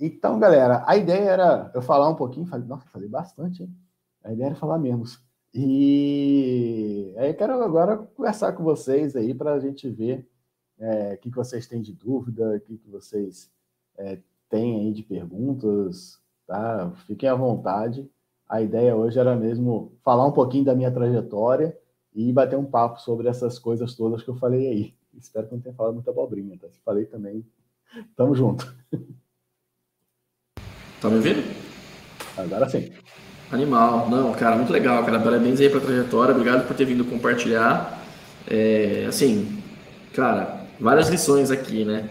Então, galera, a ideia era eu falar um pouquinho, falei, nossa, falei bastante, hein? A ideia era falar menos. E aí eu quero agora conversar com vocês aí para a gente ver é, o que, que vocês têm de dúvida, o que, que vocês é, têm aí de perguntas, tá? Fiquem à vontade. A ideia hoje era mesmo falar um pouquinho da minha trajetória e bater um papo sobre essas coisas todas que eu falei aí. Espero que não tenha falado muita abobrinha, tá? Se falei também, tamo junto. Tá me ouvindo? Agora sim. Animal. Não, cara, muito legal, cara. Parabéns aí pra trajetória. Obrigado por ter vindo compartilhar. É, assim, cara, várias lições aqui, né?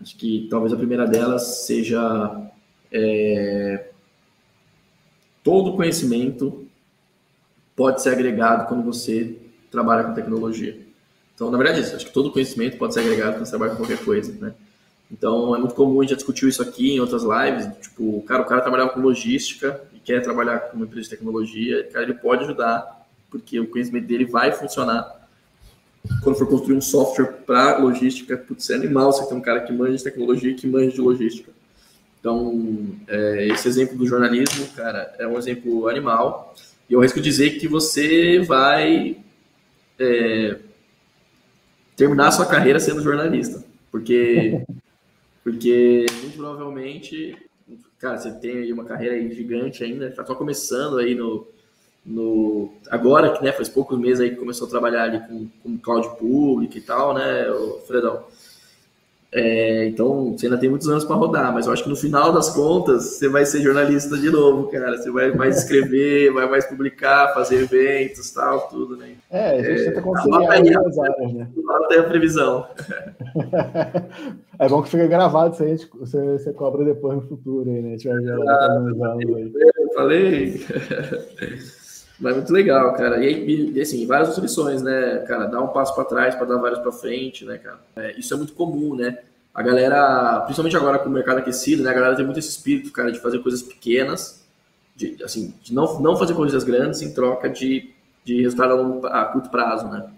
Acho que talvez a primeira delas seja é, todo conhecimento pode ser agregado quando você trabalha com tecnologia. Então, na verdade, é isso. Acho que todo conhecimento pode ser agregado quando você trabalha com qualquer coisa, né? Então, é muito comum, a gente já discutiu isso aqui em outras lives, tipo, cara, o cara trabalhava com logística e quer trabalhar com uma empresa de tecnologia, cara, ele pode ajudar, porque o conhecimento dele vai funcionar quando for construir um software para logística, putz, é animal você tem um cara que manja de tecnologia e que manja de logística. Então, é, esse exemplo do jornalismo, cara, é um exemplo animal. E eu risco dizer que você vai é, terminar a sua carreira sendo jornalista. Porque, porque muito provavelmente, cara, você tem aí uma carreira aí gigante ainda, está só começando aí no, no agora que né, faz poucos meses aí que começou a trabalhar ali com, com cloud público e tal, né, o Fredão? É, então, você ainda tem muitos anos para rodar, mas eu acho que no final das contas você vai ser jornalista de novo, cara. Você vai mais escrever, vai mais publicar, fazer eventos, tal, tudo, né? É, a gente é, tenta conciliar as áreas, né? Até a previsão. é bom que fica gravado isso aí, você, você cobra depois no futuro aí, né? A gente vai ah, aí. Eu falei. Mas muito legal, cara. E, e, assim, várias soluções, né, cara? Dar um passo para trás para dar vários para frente, né, cara? É, isso é muito comum, né? A galera, principalmente agora com o mercado aquecido, né? A galera tem muito esse espírito, cara, de fazer coisas pequenas, de, assim, de não, não fazer coisas grandes em troca de, de resultado a, longo, a curto prazo, né?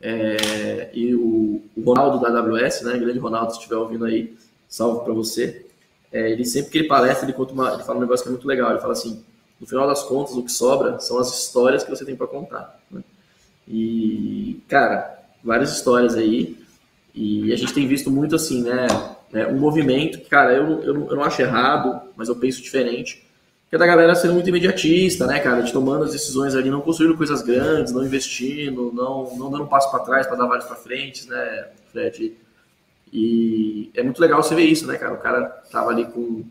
É, e o, o, Ronaldo da AWS, né? Grande Ronaldo, se estiver ouvindo aí, salve para você. É, ele sempre que ele palestra, ele conta uma, ele fala um negócio que é muito legal. Ele fala assim: no final das contas, o que sobra são as histórias que você tem para contar. Né? E, cara, várias histórias aí. E a gente tem visto muito assim, né? É um movimento que, cara, eu, eu, eu não acho errado, mas eu penso diferente. Que é da galera sendo muito imediatista, né, cara? De tomando as decisões ali, não construindo coisas grandes, não investindo, não, não dando um passo para trás para dar vários para frente, né, Fred? E é muito legal você ver isso, né, cara? O cara tava ali com,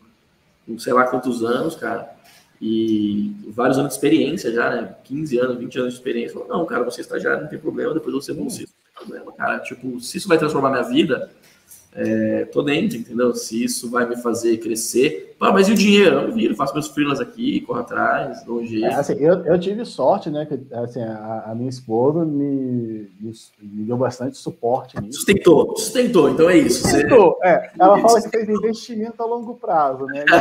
com sei lá quantos anos, cara e vários anos de experiência já, né? 15 anos, 20 anos de experiência. Falou, não, cara, você é estagiário, não tem problema, depois você se não tem problema, cara. Tipo, se isso vai transformar minha vida, é, tô dentro, entendeu? Se isso vai me fazer crescer. Mas e o dinheiro? Eu viro, faço meus freelas aqui, corro atrás, dou um jeito. É, assim, eu, eu tive sorte, né? Que assim, a, a minha esposa me, me, me, deu bastante suporte nisso. Sustentou, sustentou, então é isso. Sustentou, você... é. Ela fala que fez investimento a longo prazo, né?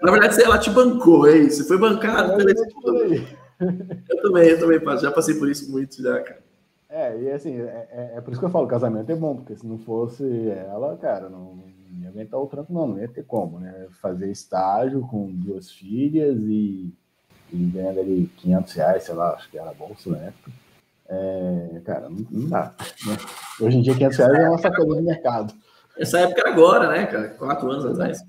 Na verdade, ela te bancou, é isso. Foi bancado pela Eu também, eu também, já passei por isso muito já, cara. É, e assim, é, é, é, por isso que eu falo, casamento é bom, porque se não fosse ela, cara, não, ia aguentar o tranco, não, não ia ter como, né? Fazer estágio com duas filhas e, e ganhando ali 500 reais, sei lá, acho que era bolsa na época. É, cara, não, não dá. Né? Hoje em dia, 500 reais é uma sacola no mercado. Essa época era agora, né, cara? Quatro anos atrás.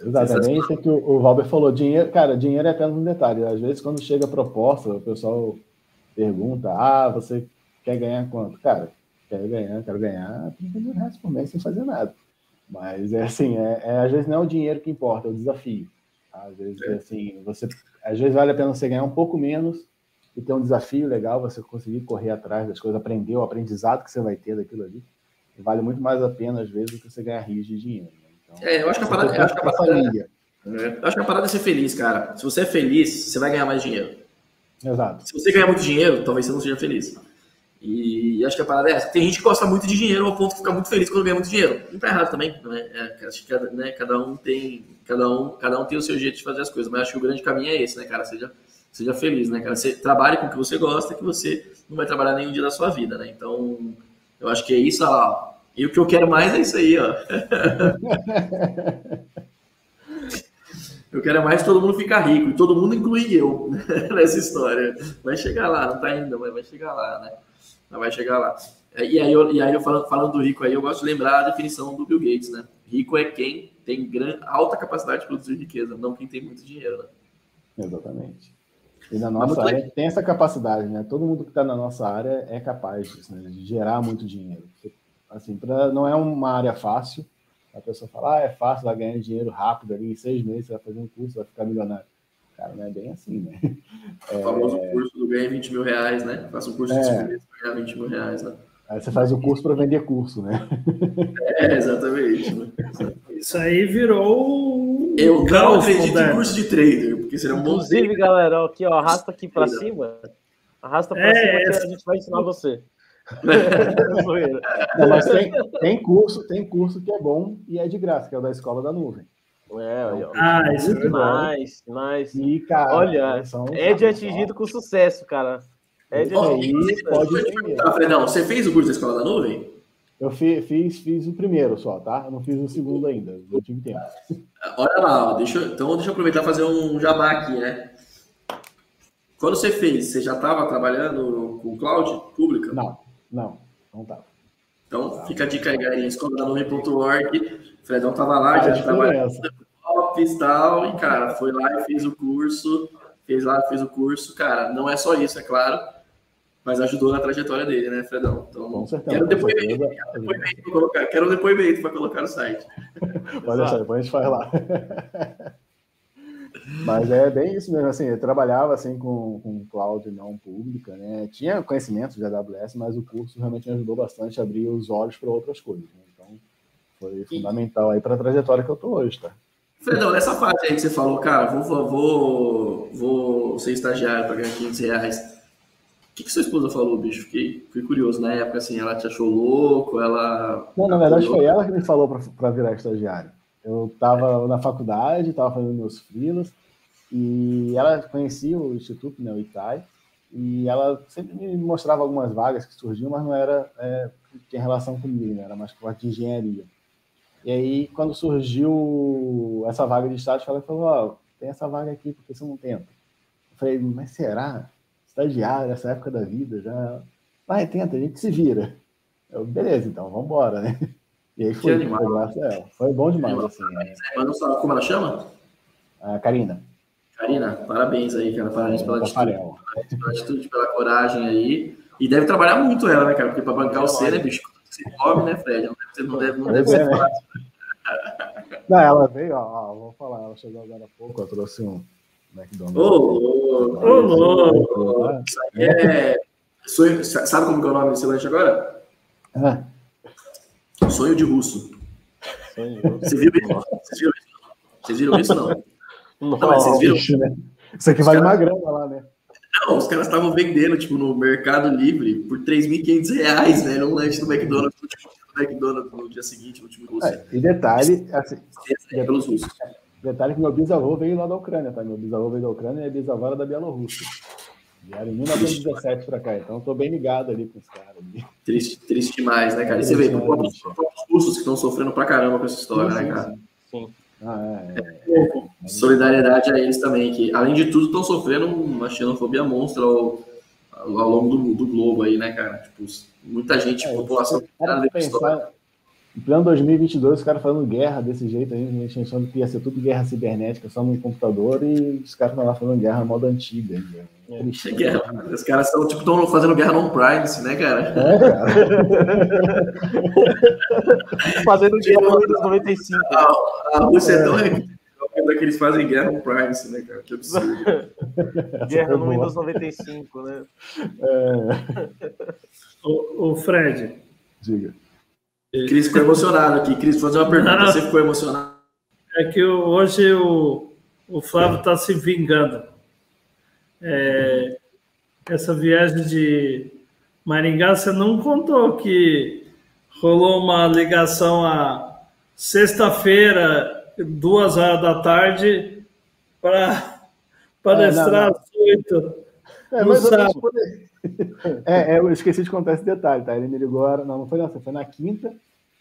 Exatamente, é que o, o Valber falou, dinheiro, cara, dinheiro é apenas um detalhe. Às vezes, quando chega a proposta, o pessoal pergunta, ah, você quer ganhar quanto? Cara, quero ganhar, quero ganhar 30 mil reais por mês sem fazer nada. Mas é assim, é, é, às vezes não é o dinheiro que importa, é o desafio. Às vezes é. assim, você às vezes vale a pena você ganhar um pouco menos e ter um desafio legal, você conseguir correr atrás das coisas, aprender o aprendizado que você vai ter daquilo ali. Vale muito mais a pena, às vezes, do que você ganhar rios de dinheiro. Né? Então, é, eu acho que a parada, eu acho que a parada, família. É, eu acho que a parada é ser feliz, cara. Se você é feliz, você vai ganhar mais dinheiro. Exato. Se você ganhar muito dinheiro, talvez você não seja feliz. E acho que a parada é essa. Tem gente que gosta muito de dinheiro ao ponto de ficar muito feliz quando ganha muito dinheiro. Não tá errado também, né? É, acho que cada, né, cada um tem. Cada um, cada um tem o seu jeito de fazer as coisas. Mas acho que o grande caminho é esse, né, cara? Seja, seja feliz, né, cara? Você trabalhe com o que você gosta, que você não vai trabalhar nenhum dia da sua vida, né? Então, eu acho que é isso, ó. E o que eu quero mais é isso aí, ó. eu quero mais que todo mundo ficar rico, e todo mundo inclui eu nessa história. Vai chegar lá, não tá ainda, mas vai chegar lá, né? Mas vai chegar lá. É, e aí, eu, e aí eu falando, falando do rico aí, eu gosto de lembrar a definição do Bill Gates, né? Rico é quem tem gran, alta capacidade de produzir riqueza, não quem tem muito dinheiro, né? Exatamente. E na nossa área tem essa capacidade, né? Todo mundo que está na nossa área é capaz disso, né? de gerar muito dinheiro. Assim, pra, não é uma área fácil. A pessoa fala, ah, é fácil, vai ganhar dinheiro rápido ali, em seis meses você vai fazer um curso, vai ficar milionário. Cara, não é bem assim, né? O famoso é... curso do ganha 20 mil reais, né? Faça um curso de 5 é... meses para ganhar 20 mil reais, né? Aí você faz o curso para vender curso, né? É, exatamente. Né? Isso aí virou. Eu não acredito em curso de trader, porque será um Inclusive, galera, aqui, ó, arrasta aqui para cima. Arrasta para é, cima que a gente vai ensinar você. Não, mas tem, tem, curso, tem curso que é bom e é de graça, que é o da Escola da Nuvem. É, então, ah, isso é mais, mais. E, cara, olha, é de atingido com sucesso, cara. É de oh, atingido. Pode Fredão, você fez o curso da Escola da Nuvem? Eu fiz, fiz, fiz o primeiro só, tá? Eu não fiz o segundo ainda, não tive tempo. Olha lá, ó, deixa, então deixa eu aproveitar e fazer um jabá aqui, né? Quando você fez, você já estava trabalhando com cloud pública? Não, não, não estava. Então, tá. fica a dica aí, galerinha, escola-da-nuvem.org. Fredão estava lá, já estava e tal, e, cara, foi lá e fez o curso, fez lá, fez o curso, cara, não é só isso, é claro, mas ajudou na trajetória dele, né, Fredão? Então, com certeza, quero depoimento, quero depoimento para colocar, quero um depoimento para colocar no site. Pode deixar, depois a gente faz lá. Mas é bem isso mesmo, assim, eu trabalhava assim com, com cloud não pública, né? Tinha conhecimento de AWS, mas o curso realmente me ajudou bastante a abrir os olhos para outras coisas. Né? Então, foi fundamental aí para a trajetória que eu tô hoje, tá? Fredão, nessa fase aí que você falou, cara, vou, vou, vou ser estagiário para ganhar 500 reais. O que, que sua esposa falou, bicho? Fiquei, fiquei curioso na época, assim, ela te achou louco, ela... Não, na verdade foi ela que me falou para virar estagiário. Eu estava na faculdade, estava fazendo meus frilas, e ela conhecia o Instituto, né, o ITAI, e ela sempre me mostrava algumas vagas que surgiam, mas não era é, tinha relação comigo, né, era mais parte de engenharia. E aí, quando surgiu essa vaga de estágio, ela falou: Ó, oh, tem essa vaga aqui, porque você não tenta? Eu falei: Mas será? Estagiário, nessa época da vida, já. Vai, tenta, a gente se vira. Eu, beleza, então, vamos embora, né? E aí foi, foi ela. Bom demais, assim. Né? como ela chama? A Karina. Karina, parabéns aí, cara. Parabéns pela atitude, pela atitude, pela coragem aí. E deve trabalhar muito ela, né, cara? Porque para bancar o C, né, bicho? Você come, né, Fred? Não deve ser, não deve, não deve ser né? fácil. Não, ela veio, ó, vou falar, ela chegou agora há pouco, eu trouxe um McDonald's. Ô, louco! Isso aí é. Sonho, sabe como é o nome desse lanche agora? É. Sonho de russo. Você viu isso? Vocês viram isso? Vocês viram isso, não? Não, mas vocês viram? Né? Isso aqui vale uma grana lá, né? Não, os caras estavam vendendo, tipo, no Mercado Livre por 3.500 reais, né? Um lanche do McDonald's, no McDonald's no dia seguinte, no último É, e detalhe, assim, é pelos russos. Detalhe que meu bisavô veio lá da Ucrânia, tá? Meu bisavô veio da Ucrânia e a bisavó era da Bielorrússia. Vieram em 1917 para cá, então estou bem ligado ali com os caras. Triste, triste demais, né, cara? E você vê, os russos que estão sofrendo pra caramba com essa história, sim, né, cara? Sim. Ah, é, é. Solidariedade a eles também, que além de tudo estão sofrendo uma xenofobia monstra ao, ao longo do, do, globo aí, né, cara? Tipo, muita gente, é, população. Para pensar, Em plano 2022, os caras fazendo guerra desse jeito aí, a gente achando que ia ser tudo guerra cibernética só no computador e os caras estão lá fazendo guerra modo antiga. Né? É, guerra, os caras estão tipo, tão fazendo guerra no privacy, né, cara? É, cara. fazendo guerra no Windows 95. A, a Rússia é tão é. que eles fazem guerra no privacy, né, cara? Que absurdo. guerra no Windows 95, né? É. o, o Fred. Diga. Cris ficou emocionado aqui. Cris, vou fazer uma pergunta. Não, Você ficou emocionado? É que hoje o, o Flávio está se vingando. É, essa viagem de Maringá, você não contou que rolou uma ligação a sexta-feira, duas horas da tarde, para palestrar às oito. É, mas é, é, eu esqueci de contar esse detalhe, tá? Ele me ligou, não, não foi nessa, foi na quinta,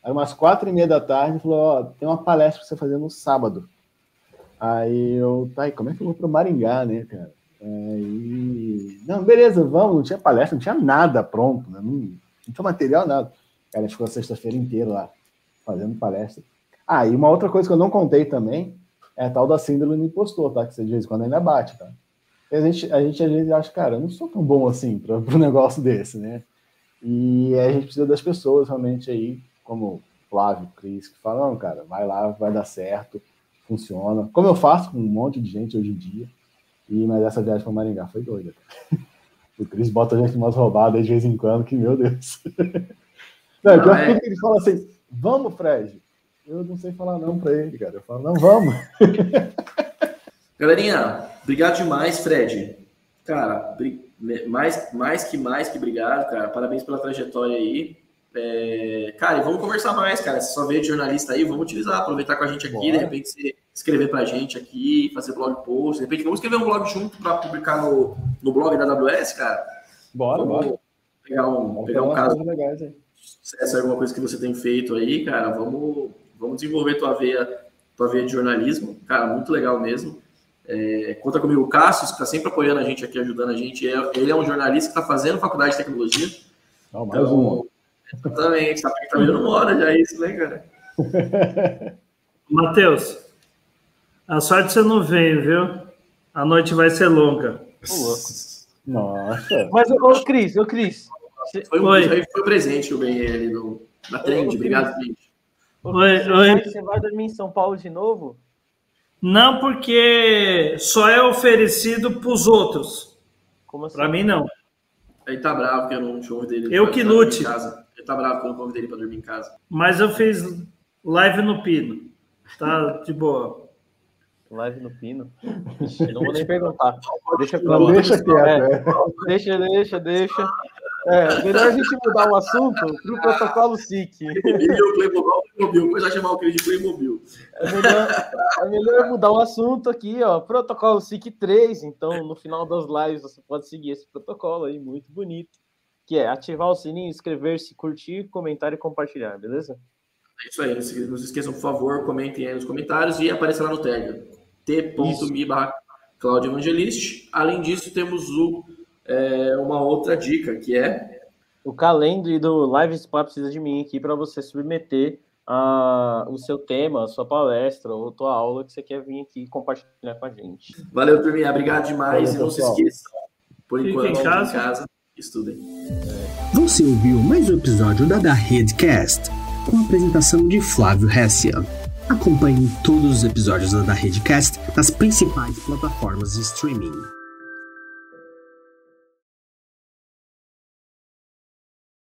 aí umas quatro e meia da tarde, falou, ó, tem uma palestra pra você fazer no sábado. Aí eu, tá, e como é que eu vou pro Maringá, né, cara? Aí, não, beleza, vamos, não tinha palestra, não tinha nada pronto, né? não, não tinha material, nada. Cara, ficou a sexta-feira inteira lá, fazendo palestra. Ah, e uma outra coisa que eu não contei também, é a tal da síndrome do impostor, tá? Que você de vez em quando ainda bate, tá? A gente, a gente às vezes acha, cara, eu não sou tão bom assim para um negócio desse, né? E a gente precisa das pessoas realmente aí, como Flávio, Cris, que falam, cara, vai lá, vai dar certo, funciona. Como eu faço com um monte de gente hoje em dia. E, mas essa viagem para Maringá foi doida. O Cris bota a gente umas roubadas de vez em quando, que meu Deus. Não, não é... que ele fala assim, vamos, Fred. Eu não sei falar não para ele, cara. Eu falo, não, vamos. Galerinha, obrigado demais, Fred. Cara, mais, mais que mais que obrigado, cara. Parabéns pela trajetória aí. É, cara, e vamos conversar mais, cara. Se só veio de jornalista aí, vamos utilizar, aproveitar com a gente aqui, Bora. de repente você escrever pra gente aqui, fazer blog post, de repente vamos escrever um blog junto para publicar no, no blog da AWS, cara. Bora, vamos bora. Pegar um, pegar um caso. Legais, se é alguma coisa que você tem feito aí, cara, vamos, vamos desenvolver tua veia, tua veia de jornalismo. Cara, muito legal mesmo. É, conta comigo o Cássio, que está sempre apoiando a gente aqui, ajudando a gente. É, ele é um jornalista que está fazendo faculdade de tecnologia. Não, mais então, um. Exatamente, tá, tá virando moda já isso, né, cara? Matheus, a sorte você não veio, viu? A noite vai ser longa. Nossa. Mas, ô, Cris, ô, Cris. Foi, um, foi. foi presente eu ganhei ali no, na trend. Obrigado, gente. Oi, oi. Você vai dormir em São Paulo de novo? Não, porque só é oferecido para os outros. Como assim? Para mim, não. Ele tá bravo que eu não show dele. Eu que lute. Ele tá bravo que eu não convidei ele para dormir em casa. Mas eu fiz live no Pino. Tá de boa. Live no Pino? não vou nem perguntar. Deixa. Deixa quieto. É. Deixa, deixa, deixa. É, melhor a gente mudar o assunto para o protocolo SIC. Playmobil, Playmobil, Playmobil, coisa chamar o querido de Playmobil. É melhor, é melhor mudar o assunto aqui, ó. Protocolo SIC 3. Então, no final das lives, você pode seguir esse protocolo aí, muito bonito. Que é ativar o sininho, inscrever-se, curtir, comentar e compartilhar, beleza? É isso aí. Não se esqueçam, por favor, comentem aí nos comentários e apareça lá no tag. t.me barra Evangelist. Além disso, temos o é, uma outra dica, que é... O calendro do Live Spa precisa de mim aqui para você submeter a, o seu tema, a sua palestra ou a tua aula que você quer vir aqui compartilhar com a gente. Valeu, turminha. Obrigado demais. Valeu, e não se esqueçam, por enquanto, em casa. em casa, estudem. Você ouviu mais um episódio da Da Redcast, com a apresentação de Flávio Hessia. Acompanhe todos os episódios da Da Redcast nas principais plataformas de streaming.